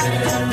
حیات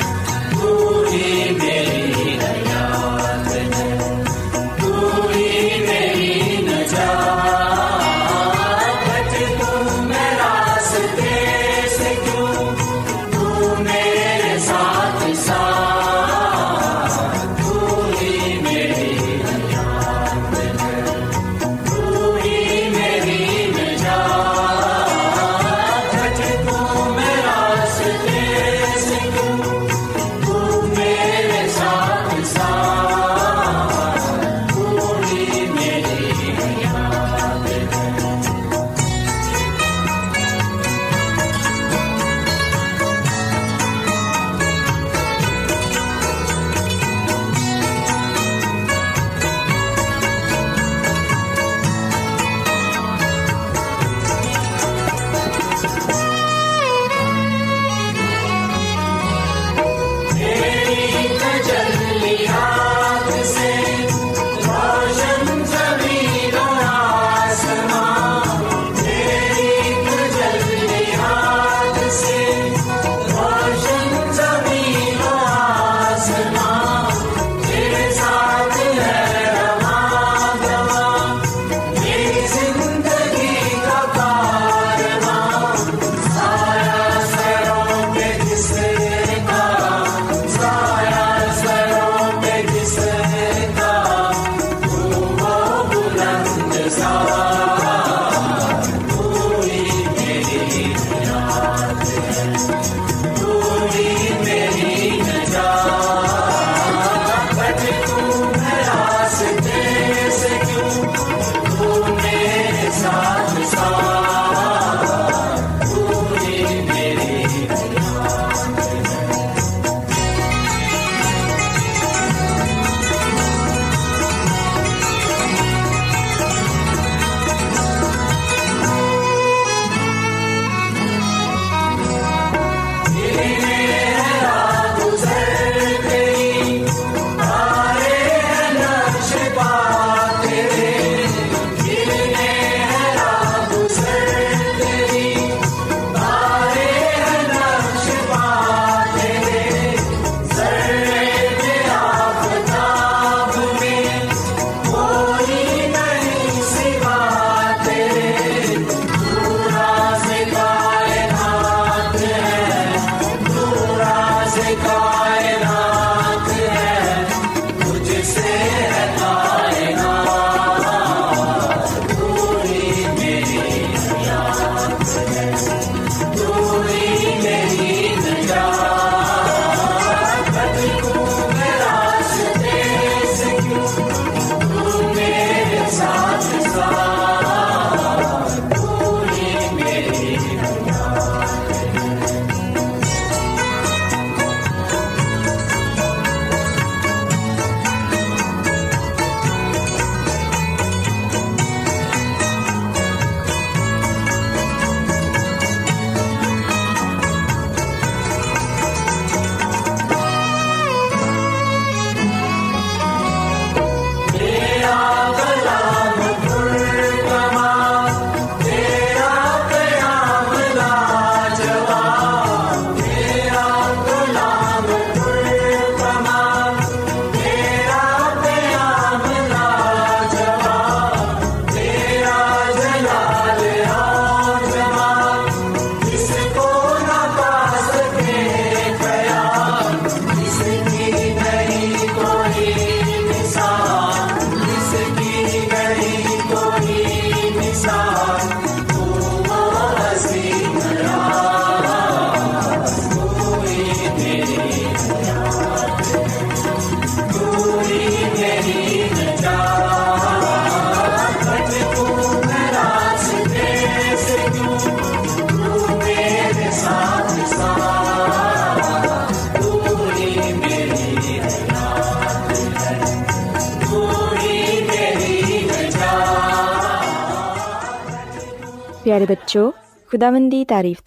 پیارے بچوں خدا مند کی تاریخ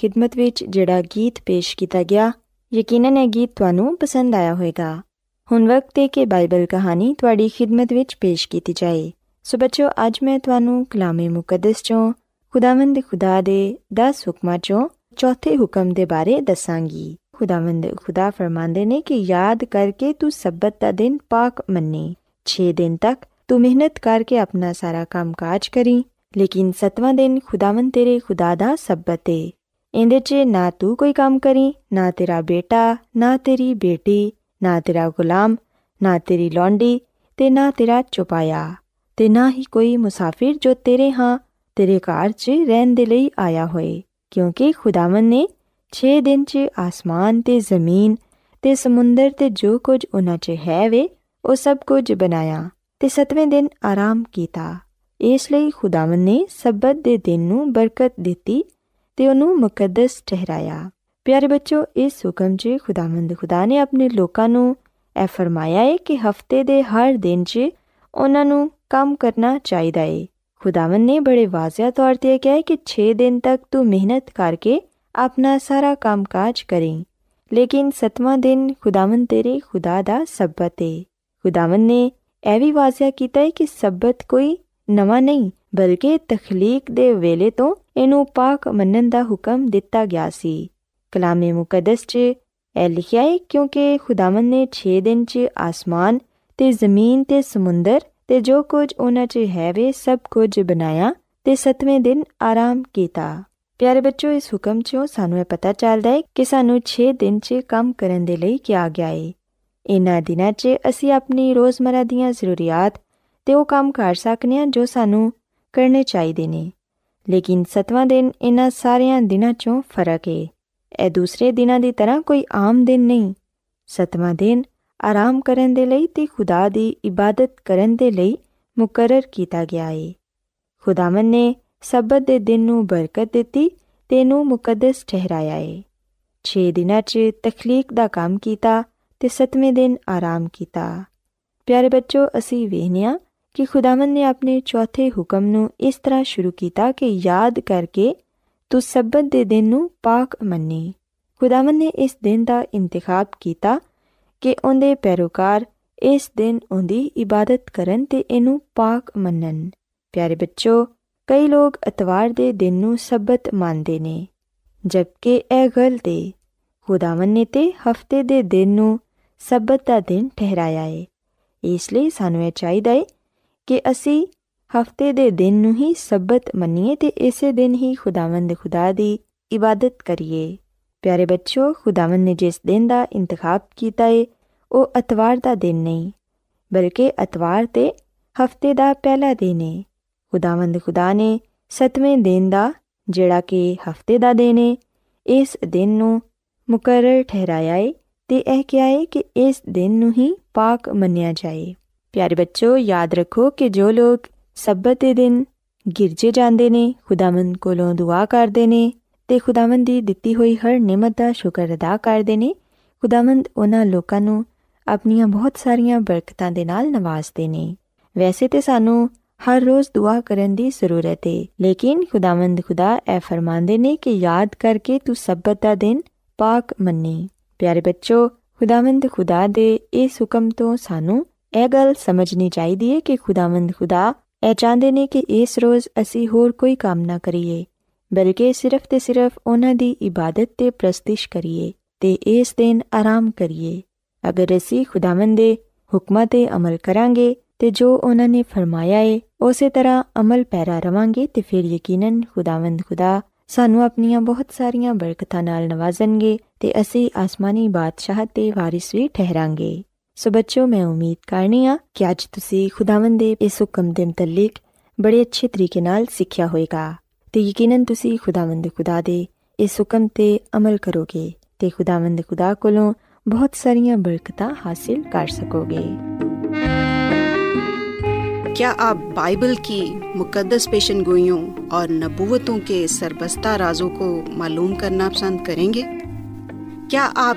خدمت خدا کے دس حکم چو چوتھے حکم دساں خدا مند خدا فرماندے کہ یاد کر کے تبت کا دن پاک منی چھ دن تک تحنت کر کے اپنا سارا کام کاج کری ਲੇਕਿਨ ਸਤਵਾਂ ਦਿਨ ਖੁਦਾਵੰਦ ਤੇਰੇ ਖੁਦਾ ਦਾ ਸਬਤ ਏ ਇਹਦੇ 'ਚ ਨਾ ਤੂੰ ਕੋਈ ਕੰਮ ਕਰੀ ਨਾ ਤੇਰਾ ਬੇਟਾ ਨਾ ਤੇਰੀ ਬੇਟੀ ਨਾ ਤੇਰਾ ਗੁਲਾਮ ਨਾ ਤੇਰੀ ਲੌਂਡੀ ਤੇ ਨਾ ਤੇਰਾ ਚੁਪਾਇਆ ਤੇ ਨਾ ਹੀ ਕੋਈ ਮੁਸਾਫਿਰ ਜੋ ਤੇਰੇ ਹਾਂ ਤੇਰੇ ਘਰ 'ਚ ਰਹਿਣ ਦੇ ਲਈ ਆਇਆ ਹੋਏ ਕਿਉਂਕਿ ਖੁਦਾਵੰਦ ਨੇ 6 ਦਿਨ 'ਚ ਆਸਮਾਨ ਤੇ ਜ਼ਮੀਨ ਤੇ ਸਮੁੰਦਰ ਤੇ ਜੋ ਕੁਝ ਉਹਨਾਂ 'ਚ ਹੈ ਵੇ ਉਹ ਸਭ ਕੁਝ ਬਣਾਇਆ ਤੇ ਸਤਵੇਂ ਦਿਨ ਆਰਾਮ ਕੀਤਾ اس لیے خدامن نے سببت کے دن نرکت دیتی مقدس ٹہرایا پیارے بچوں اس حکم سے خدامن خدا نے اپنے فرمایا ہے کہ ہفتے کے خدامن نے بڑے واضح طور پہ کیا ہے کہ چھ دن تک تحنت کر کے اپنا سارا کام کاج کریں لیکن ستواں دن خدامن تیر خدا کا سببت ہے خدامن نے یہ بھی واضح کیا ہے کہ سبت کوئی نو نہیں بلکہ تخلیق کے ویلے تو یہ پاک منکم دیا کلامی مقدس چ لکھا ہے خدامن نے چھ دن چیزر جو کچھ ان ہے سب کچھ بنایا ستویں دن آرام کیا پیارے بچوں اس حکم چ پتا چلتا ہے کہ سانوں چھ دن چم کرنے کیا گیا ہے انہوں دنوں چی اپنی روزمرہ دیا ضروریات وہ کام کر سکتے ہیں جو سانوں کرنے چاہیے لیکن ستواں دن انہوں سارے دنوں چوں فرق ہے یہ دوسرے دنوں کی طرح کوئی آم دن نہیں ستواں دن آرام کرنے تو خدا کی عبادت کرنے مقرر کیا گیا ہے خدا من نے سبت کے دن نرکت دیتی مقدس ٹھہرایا ہے چھ دنوں چ تخلیق کا کام کیا تو ستویں دن آرام کیا پیارے بچوں اِسی وا کہ خداون نے اپنے چوتھے حکم نو اس طرح شروع کیا کہ یاد کر کے تو سبت تبت دن نو پاک منی۔ خداون نے اس دن کا انتخاب کیا کہ اندھے پیروکار اس دن ان کی عبادت پاک منن۔ پیارے بچوں، کئی لوگ اتوار دے دن نو سبت مانتے ہیں جبکہ یہ گلتے خداون نے تے ہفتے دے دن نو سبت کا دن ٹھہرایا ہے۔ اس لیے سانوں یہ چاہیے کہ اِس ہفتے کے دنوں ہی سبت منیے تو اسی دن ہی خدامند خدا کی عبادت کریے پیارے بچوں خداوت نے جس دن کا انتخاب کیا ہے وہ اتوار کا دن نہیں بلکہ اتوار تو ہفتے کا پہلا دن ہے خداو خدا نے ستویں دن کا جڑا کہ ہفتے کا دن ہے اس دنوں مقرر ٹہرایا کیا ہے کہ اس دن ہی پاک منیا جائے پیارے بچوں، یاد رکھو کہ جو لوگ سبت کے دن گرجے خدا مند کو دعا کرتے ہیں اپنی بہت ساری برکت نوازتے ہیں ویسے تو سنو ہر روز دعا کرنے کی ضرورت ہے، لیکن خدامند خدا یہ فرماندے نے کہ یاد کر کے تبت کا دن پاک منی۔ پیارے بچوں خدا مند خدا کے اس حکم تو سان یہ گل سمجھنی چاہیے کہ خداوند خدا یہ چاہتے ہیں کہ اس روز اِسے ہوئی کام نہ کریے، بلکہ صرف تو صرف انہوں کی عبادت سے پرستش کریے تو اس دن آرام کریے۔ اگر اِسی خداوند کے حکماں پہ عمل کریں گے تو جو انہوں نے فرمایا ہے، اسی طرح عمل پیرا رواں تو پھر یقیناً خداوند خدا سانوں اپنی بہت سارا برکتوں نوازنگے تو اِسی آسمانی بادشاہ تھی وارث بھی ٹھہرا گے ਸੋ ਬੱਚਿਓ ਮੈਂ ਉਮੀਦ ਕਰਨੀ ਆ ਕਿ ਅੱਜ ਤੁਸੀਂ ਖੁਦਾਵੰਦ ਦੇ ਇਸ ਹੁਕਮ ਦੇ ਮੁਤਲਕ ਬੜੇ ਅੱਛੇ ਤਰੀਕੇ ਨਾਲ ਸਿੱਖਿਆ ਹੋਏਗਾ ਤੇ ਯਕੀਨਨ ਤੁਸੀਂ ਖੁਦਾਵੰਦ ਖੁਦਾ ਦੇ ਇਸ ਹੁਕਮ ਤੇ ਅਮਲ ਕਰੋਗੇ ਤੇ ਖੁਦਾਵੰਦ ਖੁਦਾ ਕੋਲੋਂ ਬਹੁਤ ਸਾਰੀਆਂ ਬਰਕਤਾਂ ਹਾਸਿਲ ਕਰ ਸਕੋਗੇ کیا آپ بائبل کی مقدس پیشن گوئیوں اور نبوتوں کے سربستہ رازوں کو معلوم کرنا پسند کریں گے کیا آپ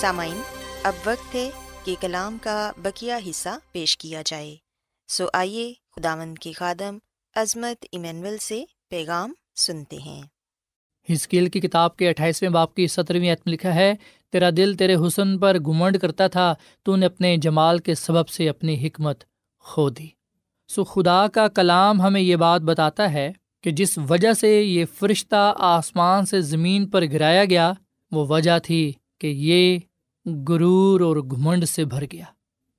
سامعین، اب وقت ہے کہ کلام کا بکیا حصہ پیش کیا جائے۔ سو آئیے خداوند کی خادم عظمت ایمینول سے پیغام سنتے ہیں۔ ہسکیل کی کتاب کے اٹھائیسویں باپ کی سترویں عتم لکھا ہے، تیرا دل تیرے حسن پر گمنڈ کرتا تھا، تو نے اپنے جمال کے سبب سے اپنی حکمت کھو دی۔ سو خدا کا کلام ہمیں یہ بات بتاتا ہے کہ جس وجہ سے یہ فرشتہ آسمان سے زمین پر گرایا گیا، وہ وجہ تھی کہ یہ غرور اور گھمنڈ سے بھر گیا۔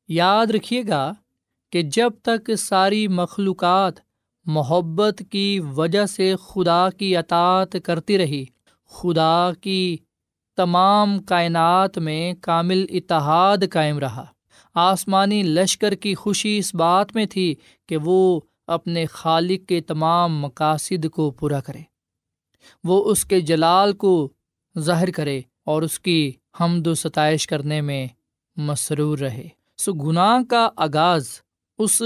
یاد رکھیے گا کہ جب تک ساری مخلوقات محبت کی وجہ سے خدا کی اطاعت کرتی رہی، خدا کی تمام کائنات میں کامل اتحاد قائم رہا۔ آسمانی لشکر کی خوشی اس بات میں تھی کہ وہ اپنے خالق کے تمام مقاصد کو پورا کرے۔ وہ اس کے جلال کو ظاہر کرے اور اس کی حمد و ستائش کرنے میں مسرور رہے۔ سو گناہ کا آغاز اس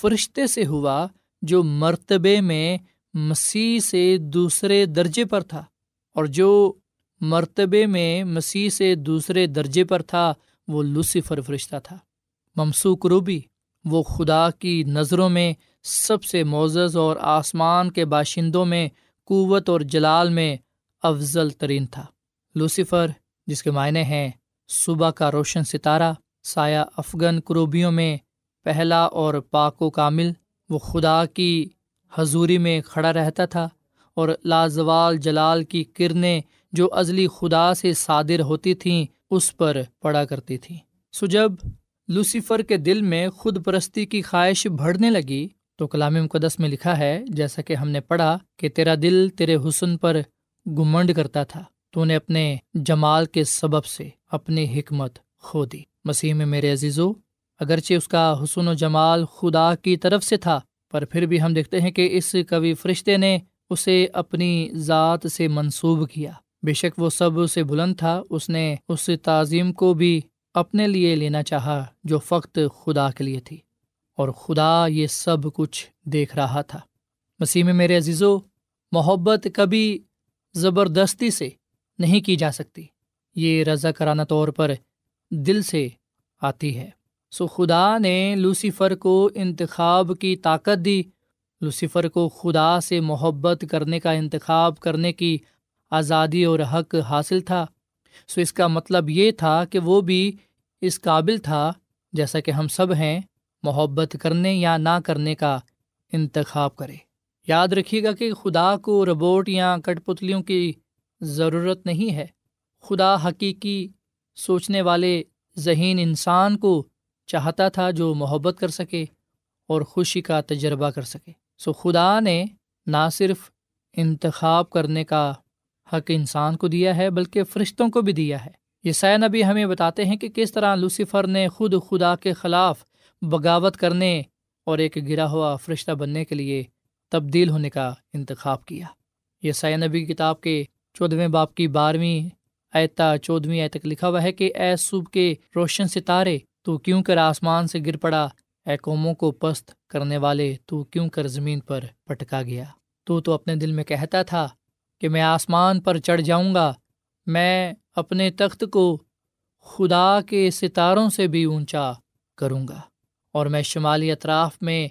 فرشتے سے ہوا جو مرتبے میں مسیح سے دوسرے درجے پر تھا اور جو مرتبے میں مسیح سے دوسرے درجے پر تھا، وہ لوسیفر فرشتہ تھا۔ ممسوک روبی، وہ خدا کی نظروں میں سب سے معزز اور آسمان کے باشندوں میں قوت اور جلال میں افضل ترین تھا۔ لوسیفر جس کے معنی ہیں صبح کا روشن ستارہ، سایہ افغن کروبیوں میں پہلا اور پاک و کامل، وہ خدا کی حضوری میں کھڑا رہتا تھا اور لازوال جلال کی کرنیں جو ازلی خدا سے صادر ہوتی تھیں، اس پر پڑا کرتی تھیں۔ سو جب لوسیفر کے دل میں خود پرستی کی خواہش بڑھنے لگی، تو کلام مقدس میں لکھا ہے، جیسا کہ ہم نے پڑھا کہ تیرا دل تیرے حسن پر گمنڈ کرتا تھا۔ تو نے اپنے جمال کے سبب سے اپنی حکمت کھو دی۔ مسیح میں میرے عزیزو، اگرچہ اس کا حسن و جمال خدا کی طرف سے تھا، پر پھر بھی ہم دیکھتے ہیں کہ اس کبھی فرشتے نے اسے اپنی ذات سے منسوب کیا۔ بے شک وہ سب سے بلند تھا، اس نے اس تعظیم کو بھی اپنے لیے لینا چاہا جو فقط خدا کے لیے تھی، اور خدا یہ سب کچھ دیکھ رہا تھا۔ مسیح میں میرے عزیزو، محبت کبھی زبردستی سے نہیں کی جا سکتی۔ یہ رضا کرانہ طور پر دل سے آتی ہے۔ سو خدا نے لوسیفر کو انتخاب کی طاقت دی۔ لوسیفر کو خدا سے محبت کرنے کا انتخاب کرنے کی آزادی اور حق حاصل تھا۔ سو اس کا مطلب یہ تھا کہ وہ بھی اس قابل تھا جیسا کہ ہم سب ہیں، محبت کرنے یا نہ کرنے کا انتخاب کرے۔ یاد رکھیے گا کہ خدا کو ربوٹ یا کٹ پتلیوں کی ضرورت نہیں ہے۔ خدا حقیقی سوچنے والے ذہین انسان کو چاہتا تھا جو محبت کر سکے اور خوشی کا تجربہ کر سکے۔ سو خدا نے نہ صرف انتخاب کرنے کا حق انسان کو دیا ہے، بلکہ فرشتوں کو بھی دیا ہے۔ یہ سہ نبی ہمیں بتاتے ہیں کہ کس طرح لوسیفر نے خود خدا کے خلاف بغاوت کرنے اور ایک گرا ہوا فرشتہ بننے کے لیے تبدیل ہونے کا انتخاب کیا۔ یہ سائے نبی کتاب کے چودھویں باپ کی بارہویں ایتا چودھویں تک لکھا ہوا ہے کہ اے صبح کے روشن ستارے، تو کیوں کر آسمان سے گر پڑا؟ اے قوموں کو پست کرنے والے، تو کیوں کر زمین پر پٹکا گیا؟ تو تو اپنے دل میں کہتا تھا کہ میں آسمان پر چڑھ جاؤں گا، میں اپنے تخت کو خدا کے ستاروں سے بھی اونچا کروں گا اور میں شمالی اطراف میں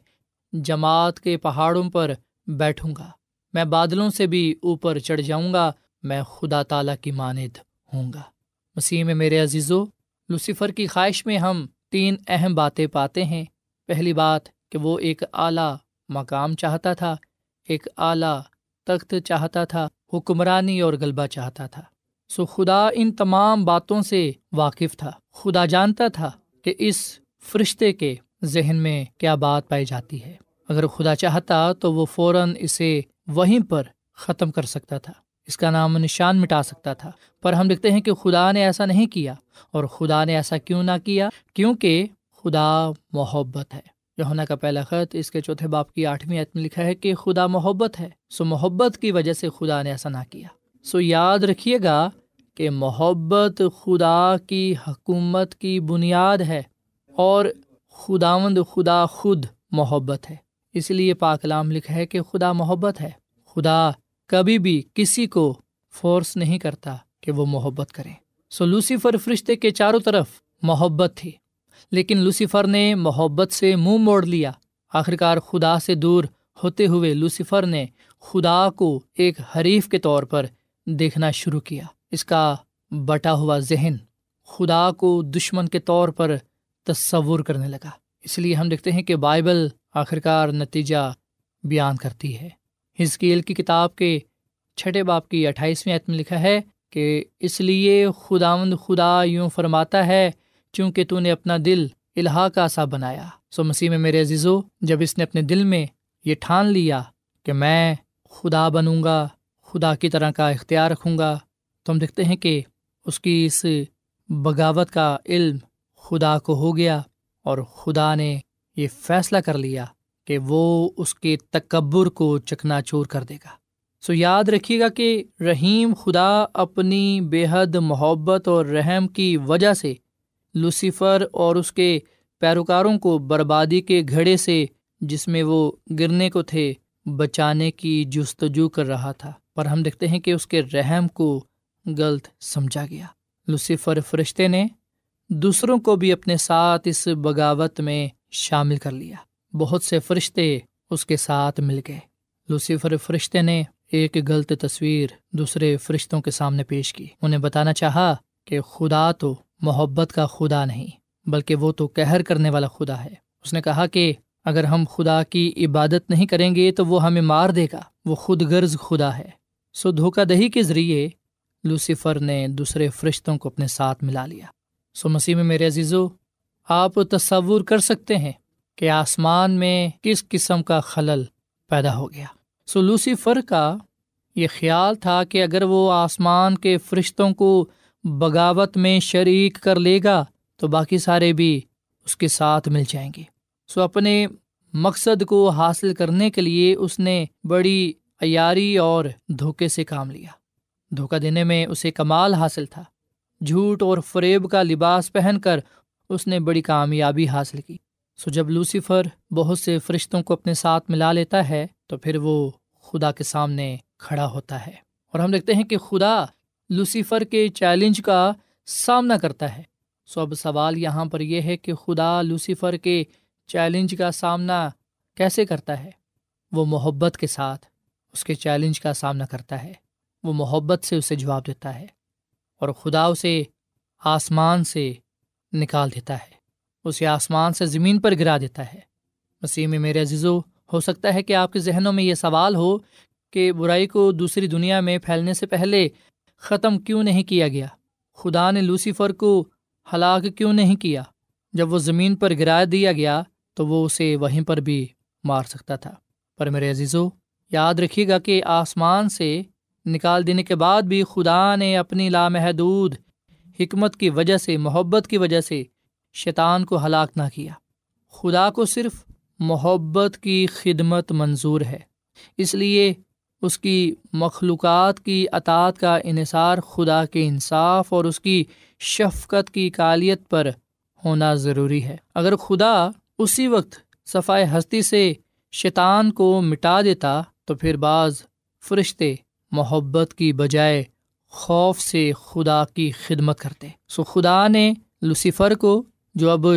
جماعت کے پہاڑوں پر بیٹھوں گا، میں بادلوں سے بھی اوپر چڑھ جاؤں گا میں خدا تعالیٰ کی ماند ہوں گا۔ مسیح میں میرے عزیزو، لوسیفر کی خواہش میں ہم تین اہم باتیں پاتے ہیں۔ پہلی بات کہ وہ ایک اعلیٰ مقام چاہتا تھا، ایک اعلیٰ تخت چاہتا تھا، حکمرانی اور غلبہ چاہتا تھا۔ سو خدا ان تمام باتوں سے واقف تھا۔ خدا جانتا تھا کہ اس فرشتے کے ذہن میں کیا بات پائی جاتی ہے۔ اگر خدا چاہتا تو وہ فوراً اسے وہیں پر ختم کر سکتا تھا۔ اس کا نام نشان مٹا سکتا تھا۔ پر ہم دیکھتے ہیں کہ خدا نے ایسا نہیں کیا اور خدا نے ایسا کیوں نہ کیا؟ کیونکہ خدا محبت ہے۔ یونا کا پہلا خط اس کے چوتھے باپ کی آٹھویں میں لکھا ہے کہ خدا محبت ہے۔ سو محبت کی وجہ سے خدا نے ایسا نہ کیا۔ سو یاد رکھیے گا کہ محبت خدا کی حکومت کی بنیاد ہے اور خداوند خدا خود محبت ہے۔ اس لیے پاکلام لکھا ہے کہ خدا محبت ہے۔ خدا کبھی بھی کسی کو فورس نہیں کرتا کہ وہ محبت کرے۔ سو لوسیفر فرشتے کے چاروں طرف محبت تھی۔ لیکن لوسیفر نے محبت سے منہ مو موڑ لیا۔ آخرکار خدا سے دور ہوتے ہوئے لوسیفر نے خدا کو ایک حریف کے طور پر دیکھنا شروع کیا۔ اس کا بٹا ہوا ذہن خدا کو دشمن کے طور پر تصور کرنے لگا۔ اس لیے ہم دیکھتے ہیں کہ بائبل آخرکار نتیجہ بیان کرتی ہے۔ ہزکیل کی کتاب کے چھٹے باپ کی اٹھائیسویں عتم لکھا ہے کہ اس لیے خداوند خدا یوں فرماتا ہے، چونکہ تو نے اپنا دل الہا کا سا بنایا۔ سو مسیح میں میرے عزیزو، جب اس نے اپنے دل میں یہ ٹھان لیا کہ میں خدا بنوں گا، خدا کی طرح کا اختیار رکھوں گا، تو ہم دیکھتے ہیں کہ اس کی اس بغاوت کا علم خدا کو ہو گیا اور خدا نے یہ فیصلہ کر لیا۔ کہ وہ اس کے تکبر کو چکنا چور کر دے گا۔ سو یاد رکھیے گا کہ رحیم خدا اپنی بے حد محبت اور رحم کی وجہ سے لوسیفر اور اس کے پیروکاروں کو بربادی کے گھڑے سے جس میں وہ گرنے کو تھے بچانے کی جستجو کر رہا تھا۔ پر ہم دیکھتے ہیں کہ اس کے رحم کو غلط سمجھا گیا۔ لوسیفر فرشتے نے دوسروں کو بھی اپنے ساتھ اس بغاوت میں شامل کر لیا۔ بہت سے فرشتے اس کے ساتھ مل گئے۔ لوسیفر فرشتے نے ایک غلط تصویر دوسرے فرشتوں کے سامنے پیش کی۔ انہیں بتانا چاہا کہ خدا تو محبت کا خدا نہیں، بلکہ وہ تو کہر کرنے والا خدا ہے۔ اس نے کہا کہ اگر ہم خدا کی عبادت نہیں کریں گے تو وہ ہمیں مار دے گا۔ وہ خود غرض خدا ہے۔ سو دھوکہ دہی کے ذریعے لوسیفر نے دوسرے فرشتوں کو اپنے ساتھ ملا لیا۔ سو مسیح میں میرے عزیزو، آپ تصور کر سکتے ہیں کہ آسمان میں کس قسم کا خلل پیدا ہو گیا۔ سو لوسیفر کا یہ خیال تھا کہ اگر وہ آسمان کے فرشتوں کو بغاوت میں شریک کر لے گا تو باقی سارے بھی اس کے ساتھ مل جائیں گے۔ سو اپنے مقصد کو حاصل کرنے کے لیے اس نے بڑی عیاری اور دھوکے سے کام لیا۔ دھوکہ دینے میں اسے کمال حاصل تھا۔ جھوٹ اور فریب کا لباس پہن کر اس نے بڑی کامیابی حاصل کی۔ سو جب لوسیفر بہت سے فرشتوں کو اپنے ساتھ ملا لیتا ہے، تو پھر وہ خدا کے سامنے کھڑا ہوتا ہے۔ اور ہم دیکھتے ہیں کہ خدا لوسیفر کے چیلنج کا سامنا کرتا ہے۔ سو اب سوال یہاں پر یہ ہے کہ خدا لوسیفر کے چیلنج کا سامنا کیسے کرتا ہے؟ وہ محبت کے ساتھ اس کے چیلنج کا سامنا کرتا ہے۔ وہ محبت سے اسے جواب دیتا ہے اور خدا اسے آسمان سے نکال دیتا ہے۔ اسے آسمان سے زمین پر گرا دیتا ہے۔ مسیح میں میرے عزیزو، ہو سکتا ہے کہ آپ کے ذہنوں میں یہ سوال ہو کہ برائی کو دوسری دنیا میں پھیلنے سے پہلے ختم کیوں نہیں کیا گیا؟ خدا نے لوسیفر کو ہلاک کیوں نہیں کیا؟ جب وہ زمین پر گرا دیا گیا تو وہ اسے وہیں پر بھی مار سکتا تھا۔ پر میرے عزیزو، یاد رکھیے گا کہ آسمان سے نکال دینے کے بعد بھی خدا نے اپنی لامحدود، حکمت کی وجہ سے، محبت کی وجہ سے شیطان کو ہلاک نہ کیا۔ خدا کو صرف محبت کی خدمت منظور ہے۔ اس لیے اس کی مخلوقات کی اطاعت کا انحصار خدا کے انصاف اور اس کی شفقت کی کالیت پر ہونا ضروری ہے۔ اگر خدا اسی وقت صفائے ہستی سے شیطان کو مٹا دیتا تو پھر بعض فرشتے محبت کی بجائے خوف سے خدا کی خدمت کرتے۔ سو خدا نے لوسیفر کو جو اب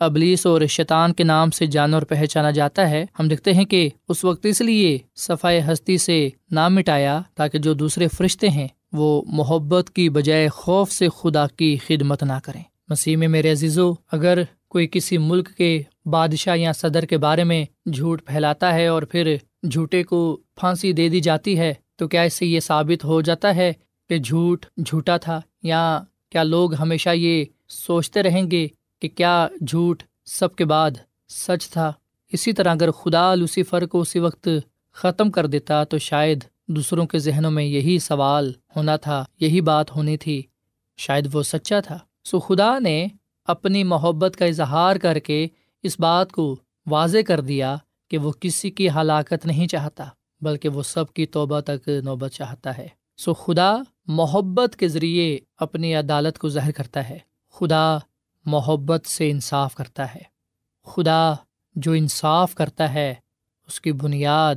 ابلیس اور شیطان کے نام سے جانور پہچانا جاتا ہے، ہم دیکھتے ہیں کہ اس وقت اس لیے صفائی ہستی سے نام مٹایا تاکہ جو دوسرے فرشتے ہیں وہ محبت کی بجائے خوف سے خدا کی خدمت نہ کریں۔ مسیح میں میرے عزیزو، اگر کوئی کسی ملک کے بادشاہ یا صدر کے بارے میں جھوٹ پھیلاتا ہے اور پھر جھوٹے کو پھانسی دے دی جاتی ہے، تو کیا اس سے یہ ثابت ہو جاتا ہے کہ جھوٹ جھوٹا تھا؟ یا کیا لوگ ہمیشہ یہ سوچتے رہیں گے کہ کیا جھوٹ سب کے بعد سچ تھا؟ اسی طرح اگر خدا لوسیفر کو اسی وقت ختم کر دیتا تو شاید دوسروں کے ذہنوں میں یہی سوال ہونا تھا، یہی بات ہونی تھی۔ شاید وہ سچا تھا۔ سو خدا نے اپنی محبت کا اظہار کر کے اس بات کو واضح کر دیا کہ وہ کسی کی ہلاکت نہیں چاہتا، بلکہ وہ سب کی توبہ تک نوبت چاہتا ہے۔ سو خدا محبت کے ذریعے اپنی عدالت کو ظاہر کرتا ہے۔ خدا محبت سے انصاف کرتا ہے۔ خدا جو انصاف کرتا ہے، اس کی بنیاد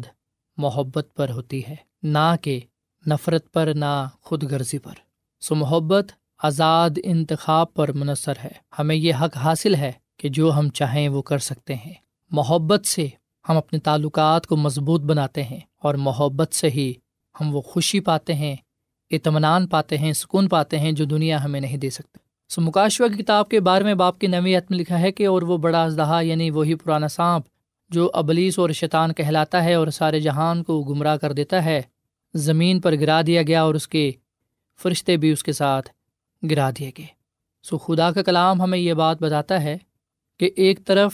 محبت پر ہوتی ہے، نہ کہ نفرت پر، نہ خود غرضی پر۔ سو محبت آزاد انتخاب پر منحصر ہے۔ ہمیں یہ حق حاصل ہے کہ جو ہم چاہیں وہ کر سکتے ہیں۔ محبت سے ہم اپنے تعلقات کو مضبوط بناتے ہیں اور محبت سے ہی ہم وہ خوشی پاتے ہیں، اطمینان پاتے ہیں، سکون پاتے ہیں جو دنیا ہمیں نہیں دے سکتے سو مکاشوا کی کتاب کے بارے میں باپ کی نویت میں لکھا ہے کہ اور وہ بڑا اژدہا یعنی وہی پرانا سانپ جو ابلیس اور شیطان کہلاتا ہے اور سارے جہان کو گمراہ کر دیتا ہے۔ زمین پر گرا دیا گیا اور اس کے فرشتے بھی اس کے ساتھ گرا دیے گئے۔ سو خدا کا کلام ہمیں یہ بات بتاتا ہے کہ ایک طرف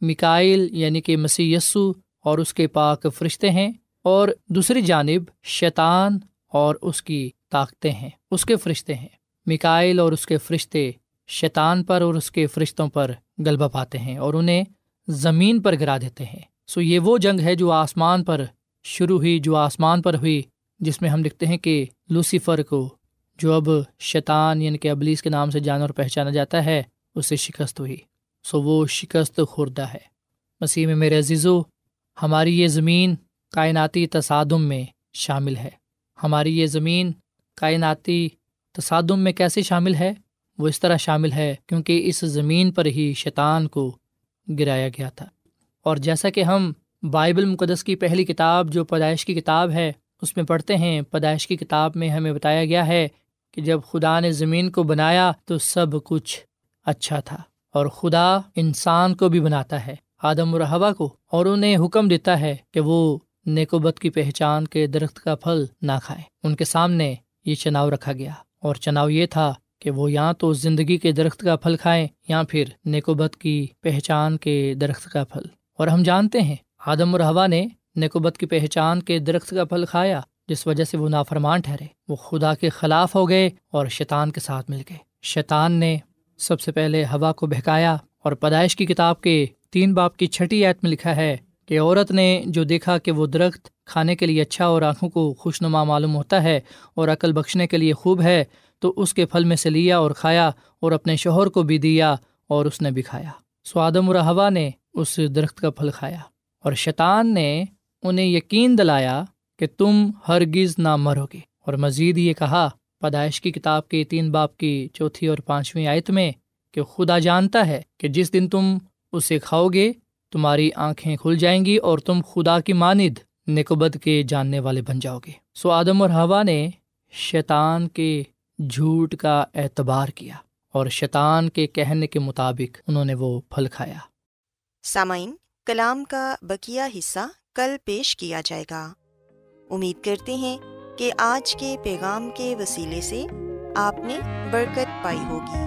مکائل یعنی کہ مسی یسو اور اس کے پاک فرشتے ہیں اور دوسری جانب شیطان اور اس کی طاقتیں ہیں، اس کے فرشتے ہیں۔ مکائل اور اس کے فرشتے شیطان پر اور اس کے فرشتوں پر غلبہ پاتے ہیں اور انہیں زمین پر گرا دیتے ہیں۔ سو یہ وہ جنگ ہے جو آسمان پر شروع ہوئی، جو آسمان پر ہوئی، جس میں ہم لکھتے ہیں کہ لوسیفر کو جو اب شیطان یعنی کہ ابلیس کے نام سے جانور پہچانا جاتا ہے اسے شکست ہوئی۔ سو وہ شکست خوردہ ہے۔ مسیح میں میرے عزیزو، ہماری یہ زمین کائناتی تصادم میں شامل ہے۔ ہماری یہ زمین کائناتی تصادم میں کیسے شامل ہے؟ وہ اس طرح شامل ہے کیونکہ اس زمین پر ہی شیطان کو گرایا گیا تھا۔ اور جیسا کہ ہم بائبل مقدس کی پہلی کتاب جو پیدائش کی کتاب ہے، اس میں پڑھتے ہیں، پیدائش کی کتاب میں ہمیں بتایا گیا ہے کہ جب خدا نے زمین کو بنایا تو سب کچھ اچھا تھا اور خدا انسان کو بھی بناتا ہے، آدم و رحبا کو، اور انہیں حکم دیتا ہے کہ وہ نیکوبت کی پہچان کے درخت کا پھل نہ کھائے ان کے سامنے یہ چناؤ رکھا گیا۔ اور چناؤ یہ تھا کہ وہ یا تو زندگی کے درخت کا پھل کھائیں یا پھر نیکوبت کی پہچان کے درخت کا پھل۔ اور ہم جانتے ہیں، آدم و رحبا نے نیکوبت کی پہچان کے درخت کا پھل کھایا، جس وجہ سے وہ نافرمان ٹھہرے۔ وہ خدا کے خلاف ہو گئے اور شیطان کے ساتھ مل گئے۔ شیطان نے سب سے پہلے ہوا کو بہکایا اور پیدائش کی کتاب کے تین باپ کی چھٹی ایت میں لکھا ہے کہ عورت نے جو دیکھا کہ وہ درخت کھانے کے لیے اچھا اور آنکھوں کو خوش نما معلوم ہوتا ہے اور عقل بخشنے کے لیے خوب ہے، تو اس کے پھل میں سے لیا اور کھایا اور اپنے شوہر کو بھی دیا اور اس نے بھی کھایا۔ سوادم اور ہوا نے اس درخت کا پھل کھایا اور شیطان نے انہیں یقین دلایا کہ تم ہرگز نہ مرو گے اور مزید یہ کہا، پیدائش کی کتاب کے تین باپ کی چوتھی اور پانچویں آیت میں کہ خدا جانتا ہے کہ جس دن تم اسے کھاؤ گے تمہاری آنکھیں کھل جائیں گی اور تم خدا کی ماند نکوبد کے جاننے والے بن جاؤ گے۔ سو آدم اور ہوا نے شیطان کے جھوٹ کا اعتبار کیا اور شیطان کے کہنے کے مطابق انہوں نے وہ پھل کھایا۔ سامعین، کلام کا بکیا حصہ کل پیش کیا جائے گا۔ امید کرتے ہیں کہ آج کے پیغام کے وسیلے سے آپ نے برکت پائی ہوگی۔